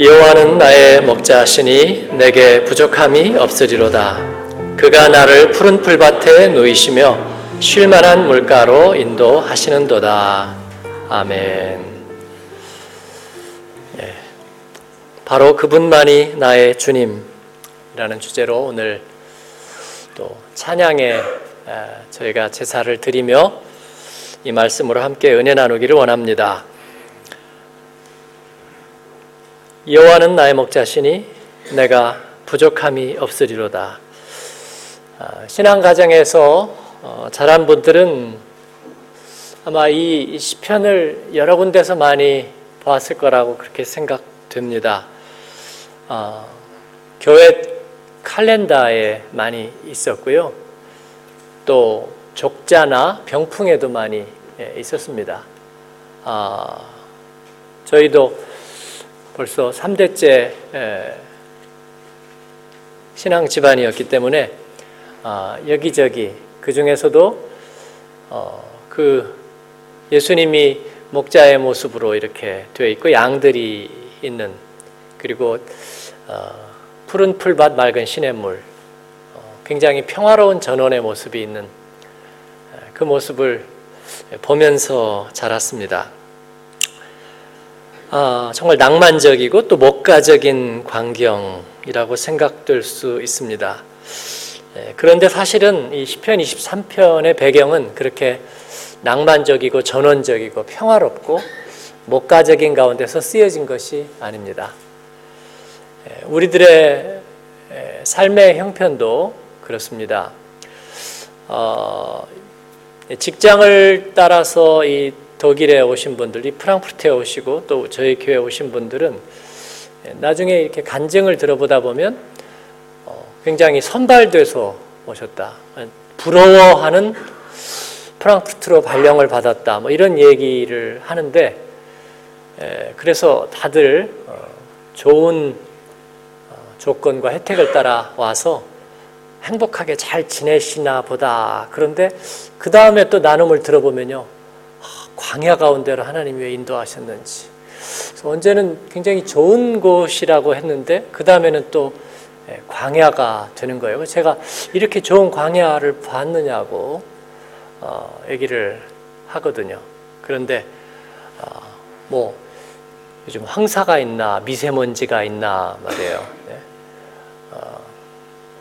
여호와는 나의 목자시니 내게 부족함이 없으리로다. 그가 나를 푸른 풀밭에 누이시며 쉴 만한 물가로 인도하시는도다. 아멘. 예, 바로 그분만이 나의 주님이라는 주제로 오늘 또 찬양에 저희가 제사를 드리며 이 말씀으로 함께 은혜 나누기를 원합니다. 여호와는 나의 목자시니 내가 부족함이 없으리로다. 아, 신앙 가정에서 어, 자란 분들은 아마 이 시편을 여러 군데서 많이 보았을 거라고 그렇게 생각됩니다. 어, 교회 칼렌다에 많이 있었고요. 또 족자나 병풍에도 많이 예, 있었습니다. 아, 저희도 벌써 3대째 신앙 집안이었기 때문에 아, 여기저기 그 중에서도 어, 그 예수님이 목자의 모습으로 이렇게 되어 있고 양들이 있는 그리고 어, 푸른 풀밭 맑은 시냇물 어, 굉장히 평화로운 전원의 모습이 있는 그 모습을 보면서 자랐습니다. 아, 정말 낭만적이고 또 목가적인 광경이라고 생각될 수 있습니다. 예, 그런데 사실은 이 시편 23편의 배경은 그렇게 낭만적이고 전원적이고 평화롭고 목가적인 가운데서 쓰여진 것이 아닙니다. 예, 우리들의 예, 삶의 형편도 그렇습니다. 어, 직장을 따라서 이 독일에 오신 분들이 프랑크푸르트에 오시고 또 저희 교회에 오신 분들은 나중에 이렇게 간증을 들어보다 보면 어, 굉장히 선발돼서 오셨다. 부러워하는 프랑크푸르트로 발령을 받았다. 뭐 이런 얘기를 하는데 그래서 다들 어, 좋은 어, 조건과 혜택을 따라 와서 행복하게 잘 지내시나 보다. 그런데 그 다음에 또 나눔을 들어보면요. 광야 가운데로 하나님이 왜 인도하셨는지. 언제는 굉장히 좋은 곳이라고 했는데 그 다음에는 또 예, 광야가 되는 거예요. 제가 이렇게 좋은 광야를 봤느냐고 어, 얘기를 하거든요. 그런데 어, 뭐 요즘 황사가 있나 미세먼지가 있나 말이에요. 네? 어,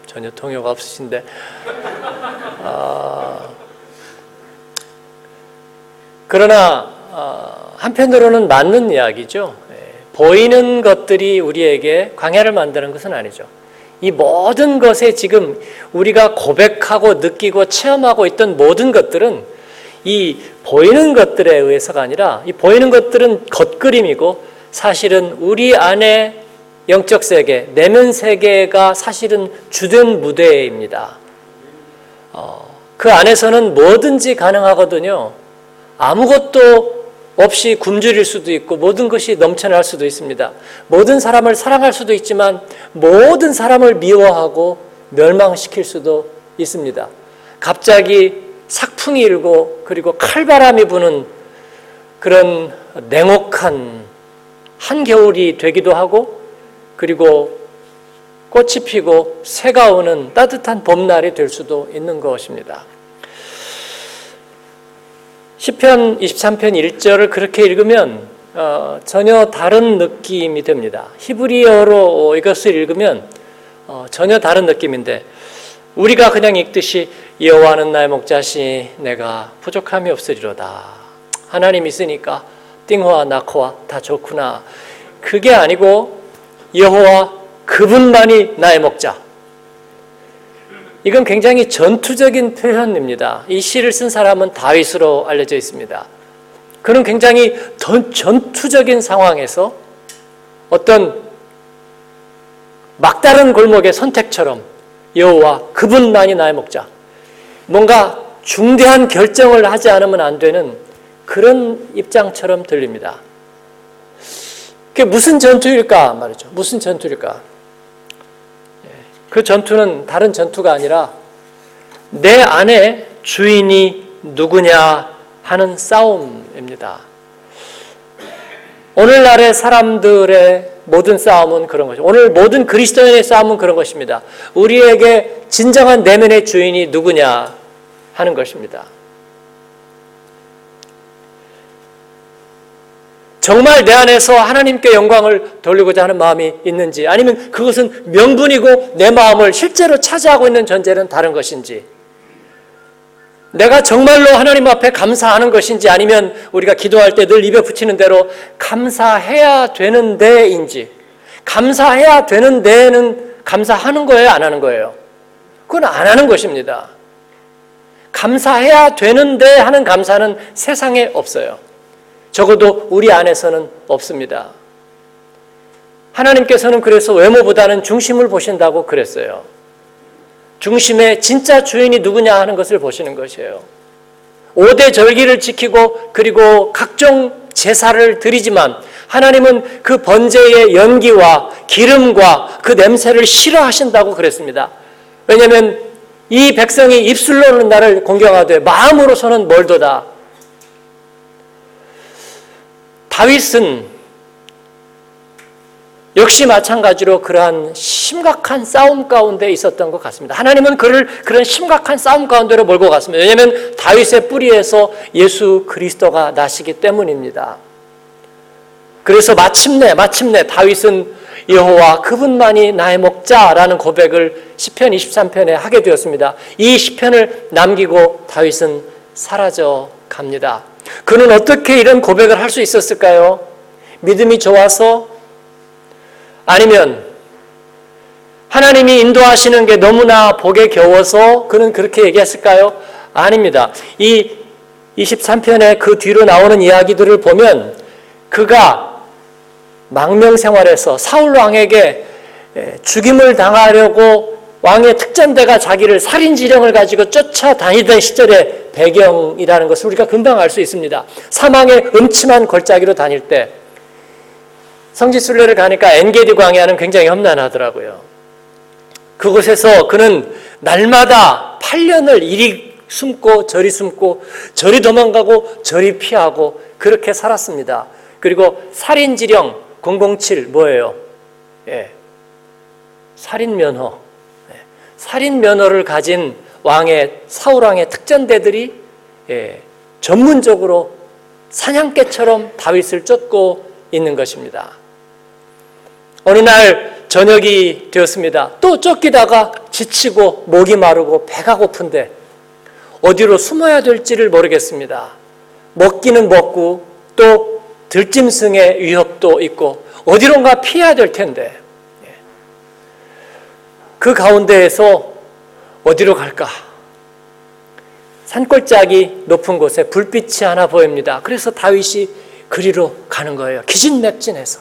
전혀 통역 없으신데 어, 그러나 어, 한편으로는 맞는 이야기죠. 예, 보이는 것들이 우리에게 광야를 만드는 것은 아니죠. 이 모든 것에 지금 우리가 고백하고 느끼고 체험하고 있던 모든 것들은 이 보이는 것들에 의해서가 아니라 이 보이는 것들은 겉그림이고 사실은 우리 안에 영적 세계, 내면 세계가 사실은 주된 무대입니다. 어, 그 안에서는 뭐든지 가능하거든요. 아무것도 없이 굶주릴 수도 있고 모든 것이 넘쳐날 수도 있습니다. 모든 사람을 사랑할 수도 있지만 모든 사람을 미워하고 멸망시킬 수도 있습니다. 갑자기 삭풍이 일고 그리고 칼바람이 부는 그런 냉혹한 한겨울이 되기도 하고 그리고 꽃이 피고 새가 오는 따뜻한 봄날이 될 수도 있는 것입니다. 시편 23편 1절을 그렇게 읽으면 어, 전혀 다른 느낌이 됩니다. 히브리어로 이것을 읽으면 어, 전혀 다른 느낌인데 우리가 그냥 읽듯이 여호와는 나의 목자시 내가 부족함이 없으리로다. 하나님 있으니까 띵호와 나코와 다 좋구나. 그게 아니고 여호와 그분만이 나의 목자. 이건 굉장히 전투적인 표현입니다. 이 시를 쓴 사람은 다윗으로 알려져 있습니다. 그는 굉장히 전투적인 상황에서 어떤 막다른 골목의 선택처럼 여호와 그분만이 나의 목자. 뭔가 중대한 결정을 하지 않으면 안 되는 그런 입장처럼 들립니다. 그게 무슨 전투일까 말이죠. 무슨 전투일까? 그 전투는 다른 전투가 아니라 내 안에 주인이 누구냐 하는 싸움입니다. 오늘날의 사람들의 모든 싸움은 그런 것이죠. 오늘 모든 그리스도인의 싸움은 그런 것입니다. 우리에게 진정한 내면의 주인이 누구냐 하는 것입니다. 정말 내 안에서 하나님께 영광을 돌리고자 하는 마음이 있는지 아니면 그것은 명분이고 내 마음을 실제로 차지하고 있는 전제는 다른 것인지 내가 정말로 하나님 앞에 감사하는 것인지 아니면 우리가 기도할 때 늘 입에 붙이는 대로 감사해야 되는 데인지 감사해야 되는 데는 감사하는 거예요 안 하는 거예요? 그건 안 하는 것입니다. 감사해야 되는데 하는 감사는 세상에 없어요 적어도 우리 안에서는 없습니다. 하나님께서는 그래서 외모보다는 중심을 보신다고 그랬어요. 중심의 진짜 주인이 누구냐 하는 것을 보시는 것이에요. 5대 절기를 지키고 그리고 각종 제사를 드리지만 하나님은 그 번제의 연기와 기름과 그 냄새를 싫어하신다고 그랬습니다. 왜냐하면 이 백성이 입술로는 나를 공경하되 마음으로서는 멀도다. 다윗은 역시 마찬가지로 그러한 심각한 싸움 가운데 있었던 것 같습니다. 하나님은 그를 그런 심각한 싸움 가운데로 몰고 갔습니다. 왜냐하면 다윗의 뿌리에서 예수 그리스도가 나시기 때문입니다. 그래서 마침내 마침내 다윗은 여호와 그분만이 나의 목자라는 고백을 시편 23편에 하게 되었습니다. 이 시편을 남기고 다윗은 사라져 갑니다. 그는 어떻게 이런 고백을 할 수 있었을까요? 믿음이 좋아서 아니면 하나님이 인도하시는 게 너무나 복에 겨워서 그는 그렇게 얘기했을까요? 아닙니다. 이 23편의 그 뒤로 나오는 이야기들을 보면 그가 망명 생활에서 사울 왕에게 죽임을 당하려고 왕의 특전대가 자기를 살인 지령을 가지고 쫓아다니던 시절의 배경이라는 것을 우리가 금방 알 수 있습니다. 사망의 음침한 골짜기로 다닐 때 성지 순례를 가니까 엔게디 광야는 굉장히 험난하더라고요. 그곳에서 그는 날마다 8년을 이리 숨고 저리 숨고 저리 도망가고 저리 피하고 그렇게 살았습니다. 그리고 살인 지령 007 뭐예요? 예. 살인 면허 살인 면허를 가진 왕의 사울 왕의 특전대들이 예, 전문적으로 사냥개처럼 다윗을 쫓고 있는 것입니다. 어느 날 저녁이 되었습니다. 또 쫓기다가 지치고 목이 마르고 배가 고픈데 어디로 숨어야 될지를 모르겠습니다. 먹기는 먹고 또 들짐승의 위협도 있고 어디론가 피해야 될 텐데 그 가운데에서 어디로 갈까? 산골짜기 높은 곳에 불빛이 하나 보입니다. 그래서 다윗이 그리로 가는 거예요. 기진맥진해서.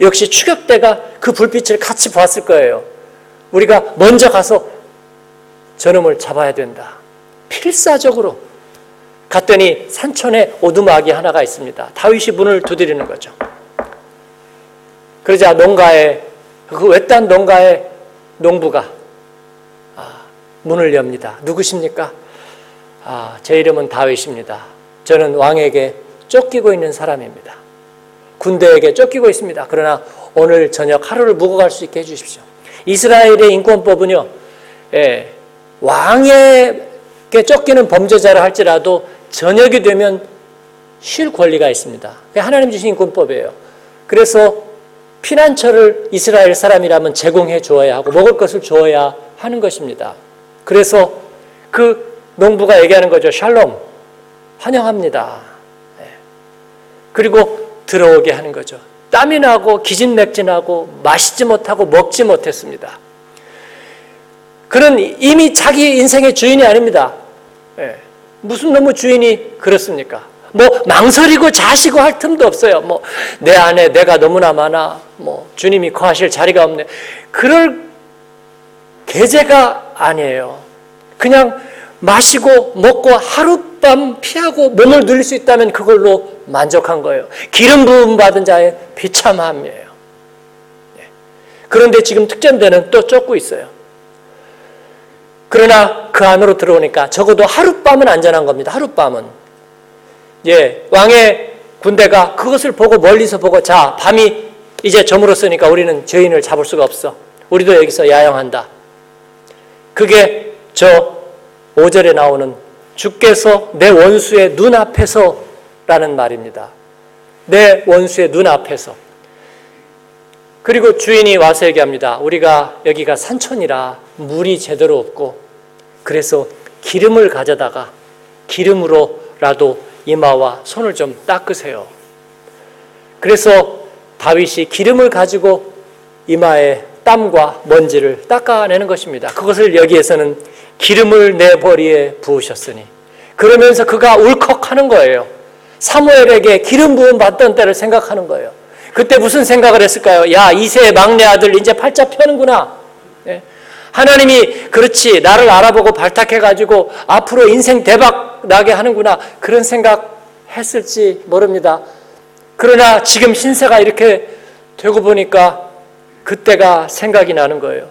역시 추격대가 그 불빛을 같이 보았을 거예요. 우리가 먼저 가서 저놈을 잡아야 된다. 필사적으로 갔더니 산천에 오두막이 하나가 있습니다. 다윗이 문을 두드리는 거죠. 그러자 농가에 그 외딴 농가에 농부가 아, 문을 엽니다. 누구십니까? 아, 제 이름은 다윗입니다. 저는 왕에게 쫓기고 있는 사람입니다. 군대에게 쫓기고 있습니다. 그러나 오늘 저녁 하루를 묵어 갈 수 있게 해주십시오. 이스라엘의 인권법은요, 예, 왕에게 쫓기는 범죄자를 할지라도 저녁이 되면 쉴 권리가 있습니다. 하나님 주신 인권법이에요. 그래서 피난처를 이스라엘 사람이라면 제공해 주어야 하고 먹을 것을 주어야 하는 것입니다. 그래서 그 농부가 얘기하는 거죠. 샬롬, 환영합니다. 네. 그리고 들어오게 하는 거죠. 땀이 나고 기진맥진하고 마시지 못하고 먹지 못했습니다. 그는 이미 자기 인생의 주인이 아닙니다. 네. 무슨 너무 주인이 그렇습니까? 뭐 망설이고 자시고 할 틈도 없어요. 뭐 내 안에 내가 너무나 많아. 뭐 주님이 거하실 자리가 없네. 그럴 계제가 아니에요. 그냥 마시고 먹고 하룻밤 피하고 몸을 누릴 수 있다면 그걸로 만족한 거예요. 기름 부음 받은 자의 비참함이에요. 예. 그런데 지금 특전대는 또 쫓고 있어요. 그러나 그 안으로 들어오니까 적어도 하룻밤은 안전한 겁니다. 하룻밤은. 예, 왕의 군대가 그것을 보고 멀리서 보고 자 밤이 이제 저물었으니까 우리는 죄인을 잡을 수가 없어. 우리도 여기서 야영한다. 그게 저 5절에 나오는 주께서 내 원수의 눈앞에서 라는 말입니다. 내 원수의 눈앞에서. 그리고 주인이 와서 얘기합니다. 우리가 여기가 산촌이라 물이 제대로 없고 그래서 기름을 가져다가 기름으로라도 이마와 손을 좀 닦으세요. 그래서 다윗이 기름을 가지고 이마에 땀과 먼지를 닦아내는 것입니다. 그것을 여기에서는 기름을 내 머리에 부으셨으니 그러면서 그가 울컥하는 거예요. 사무엘에게 기름 부음 받던 때를 생각하는 거예요. 그때 무슨 생각을 했을까요? 야 이세의 막내 아들 이제 팔자 펴는구나. 네. 하나님이 그렇지 나를 알아보고 발탁해가지고 앞으로 인생 대박 나게 하는구나 그런 생각 했을지 모릅니다. 그러나 지금 신세가 이렇게 되고 보니까 그때가 생각이 나는 거예요.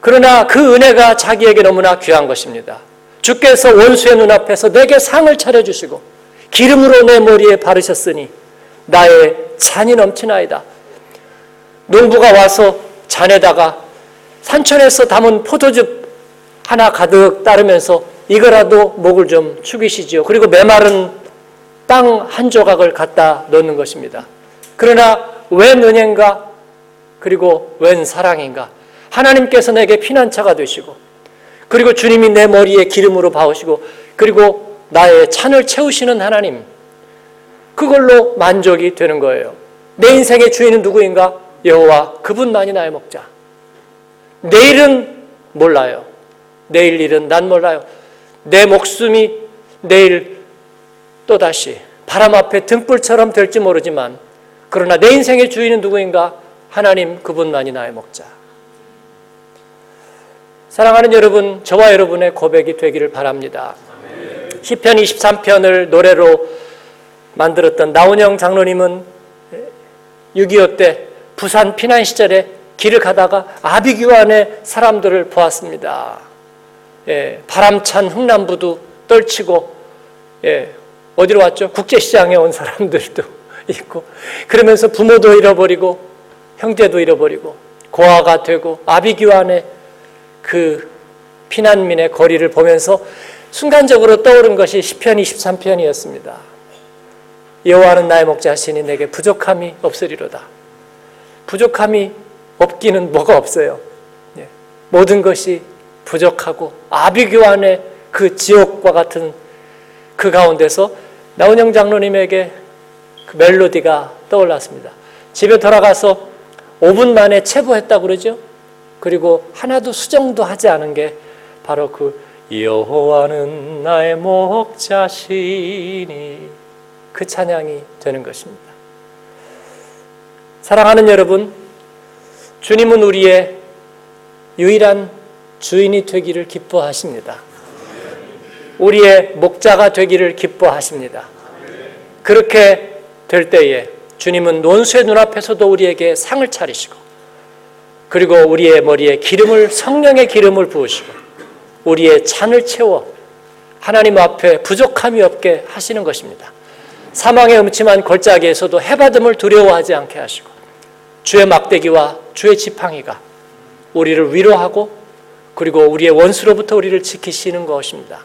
그러나 그 은혜가 자기에게 너무나 귀한 것입니다. 주께서 원수의 눈앞에서 내게 상을 차려주시고 기름으로 내 머리에 바르셨으니 나의 잔이 넘치나이다. 농부가 와서 잔에다가 산천에서 담은 포도즙 하나 가득 따르면서 이거라도 목을 좀 축이시지요. 그리고 메마른 땅 한 조각을 갖다 넣는 것입니다. 그러나 웬 은혜인가? 그리고 웬 사랑인가? 하나님께서 내게 피난처가 되시고 그리고 주님이 내 머리에 기름으로 바우시고 그리고 나의 찬을 채우시는 하나님 그걸로 만족이 되는 거예요. 내 인생의 주인은 누구인가? 여호와 그분만이 나의 목자. 내일은 몰라요. 내일 일은 난 몰라요. 내 목숨이 내일 또다시 바람 앞에 등불처럼 될지 모르지만 그러나 내 인생의 주인은 누구인가? 하나님 그분만이 나의 목자. 사랑하는 여러분, 저와 여러분의 고백이 되기를 바랍니다. 시편 23편을 노래로 만들었던 나훈영 장로님은 6.25 때 부산 피난 시절에 길을 가다가 아비규환의 사람들을 보았습니다. 예, 바람찬 흥남부도 떨치고 예, 어디로 왔죠? 국제시장에 온 사람들도 있고 그러면서 부모도 잃어버리고 형제도 잃어버리고 고아가 되고 아비규환의 그 피난민의 거리를 보면서 순간적으로 떠오른 것이 시편 23편이었습니다. 여호와는 나의 목자시니 내게 부족함이 없으리로다. 부족함이 없기는 뭐가 없어요. 예. 모든 것이 부족하고 아비규환의 그 지옥과 같은 그 가운데서 나훈영 장로님에게 그 멜로디가 떠올랐습니다. 집에 돌아가서 5분 만에 체부했다고 그러죠. 그리고 하나도 수정도 하지 않은 게 바로 그 여호와는 나의 목자시니 그 찬양이 되는 것입니다. 사랑하는 여러분, 주님은 우리의 유일한 주인이 되기를 기뻐하십니다. 우리의 목자가 되기를 기뻐하십니다. 그렇게 될 때에 주님은 논수의 눈앞에서도 우리에게 상을 차리시고 그리고 우리의 머리에 기름을 성령의 기름을 부으시고 우리의 잔을 채워 하나님 앞에 부족함이 없게 하시는 것입니다. 사망의 음침한 골짜기에서도 해받음을 두려워하지 않게 하시고 주의 막대기와 주의 지팡이가 우리를 위로하고 그리고 우리의 원수로부터 우리를 지키시는 것입니다.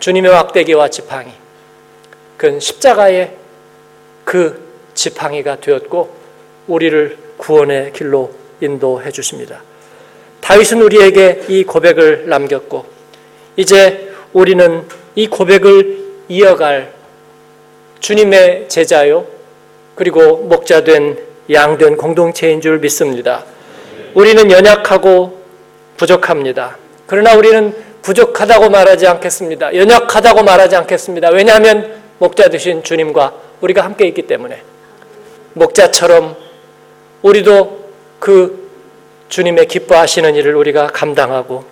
주님의 막대기와 지팡이, 그건 십자가의 그 지팡이가 되었고 우리를 구원의 길로 인도해 주십니다. 다윗은 우리에게 이 고백을 남겼고 이제 우리는 이 고백을 이어갈 주님의 제자요 그리고 목자된 양된 공동체인 줄 믿습니다. 우리는 연약하고 부족합니다. 그러나 우리는 부족하다고 말하지 않겠습니다. 연약하다고 말하지 않겠습니다. 왜냐하면 목자 되신 주님과 우리가 함께 있기 때문에 목자처럼 우리도 그 주님의 기뻐하시는 일을 우리가 감당하고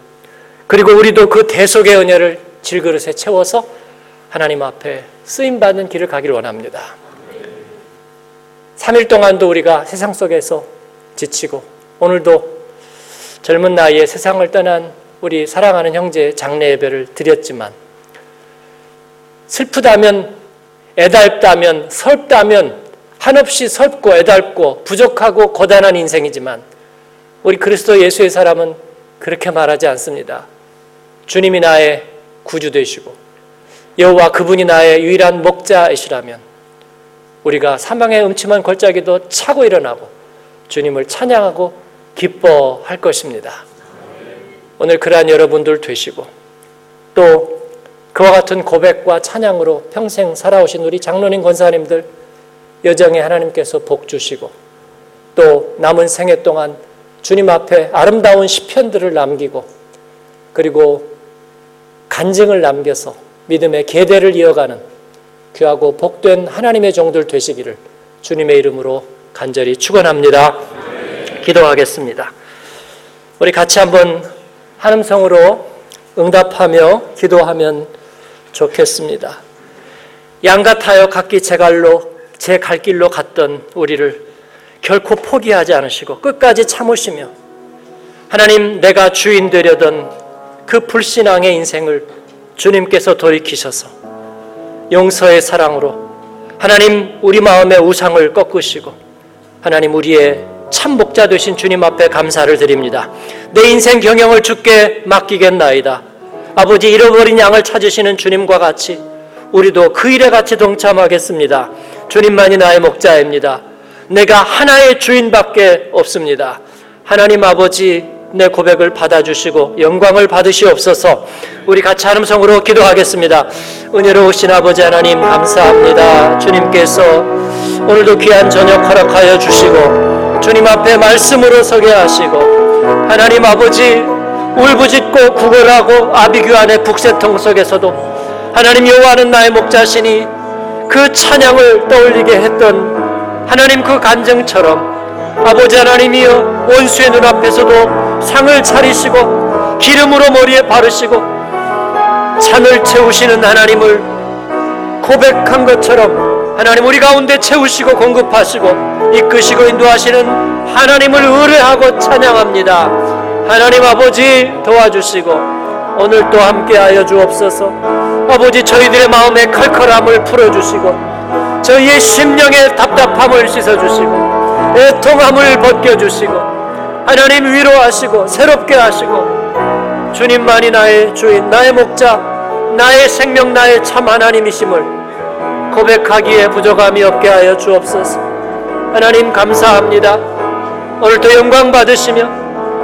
그리고 우리도 그 대속의 은혜를 질그릇에 채워서 하나님 앞에 쓰임 받는 길을 가기를 원합니다. 3일 동안도 우리가 세상 속에서 지치고 오늘도 젊은 나이에 세상을 떠난 우리 사랑하는 형제 장례 예배를 드렸지만 슬프다면 애달다면 설다면 한없이 설고 애달고 부족하고 고단한 인생이지만 우리 그리스도 예수의 사람은 그렇게 말하지 않습니다. 주님이 나의 구주 되시고 여호와 그분이 나의 유일한 목자이시라면 우리가 사망의 음침한 골짜기도 차고 일어나고 주님을 찬양하고 기뻐할 것입니다. 오늘 그러한 여러분들 되시고 또 그와 같은 고백과 찬양으로 평생 살아오신 우리 장로님 권사님들 여정에 하나님께서 복 주시고 또 남은 생애 동안 주님 앞에 아름다운 시편들을 남기고 그리고 간증을 남겨서 믿음의 계대를 이어가는 귀하고 복된 하나님의 종들 되시기를 주님의 이름으로 간절히 축원합니다. 기도하겠습니다. 우리 같이 한번 한음성으로 응답하며 기도하면 좋겠습니다. 양 같아요 각기 제 갈로 제 갈 길로 갔던 우리를 결코 포기하지 않으시고 끝까지 참으시며 하나님 내가 주인 되려던 그 불신앙의 인생을 주님께서 돌이키셔서 용서의 사랑으로 하나님 우리 마음의 우상을 꺾으시고 하나님 우리의 참 목자 되신 주님 앞에 감사를 드립니다. 내 인생 경영을 주께 맡기겠나이다. 아버지 잃어버린 양을 찾으시는 주님과 같이 우리도 그 일에 같이 동참하겠습니다. 주님만이 나의 목자입니다. 내가 하나의 주인밖에 없습니다. 하나님 아버지 내 고백을 받아주시고 영광을 받으시옵소서 우리 같이 한음성으로 기도하겠습니다. 은혜로우신 아버지 하나님 감사합니다. 주님께서 오늘도 귀한 저녁 허락하여 주시고 주님 앞에 말씀으로 서게 하시고 하나님 아버지 울부짖고 구걸하고 아비규환의 북새통 속에서도 하나님 여호와는 나의 목자시니 그 찬양을 떠올리게 했던 하나님 그 간증처럼 아버지 하나님이여 원수의 눈앞에서도 상을 차리시고 기름으로 머리에 바르시고 잔을 채우시는 하나님을 고백한 것처럼 하나님 우리 가운데 채우시고 공급하시고 이끄시고 인도하시는 하나님을 의뢰하고 찬양합니다. 하나님 아버지 도와주시고 오늘 또 함께하여 주옵소서. 아버지 저희들의 마음의 칼칼함을 풀어주시고 저희의 심령의 답답함을 씻어주시고 애통함을 벗겨주시고 하나님 위로하시고 새롭게 하시고 주님만이 나의 주인 나의 목자 나의 생명 나의 참 하나님이심을 고백하기에 부족함이 없게 하여 주옵소서 하나님 감사합니다 오늘도 영광 받으시며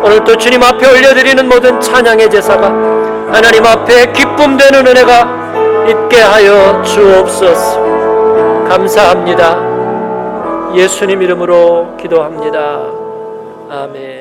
오늘도 주님 앞에 올려드리는 모든 찬양의 제사가 하나님 앞에 기쁨 되는 은혜가 있게 하여 주옵소서 감사합니다 예수님 이름으로 기도합니다. 아멘.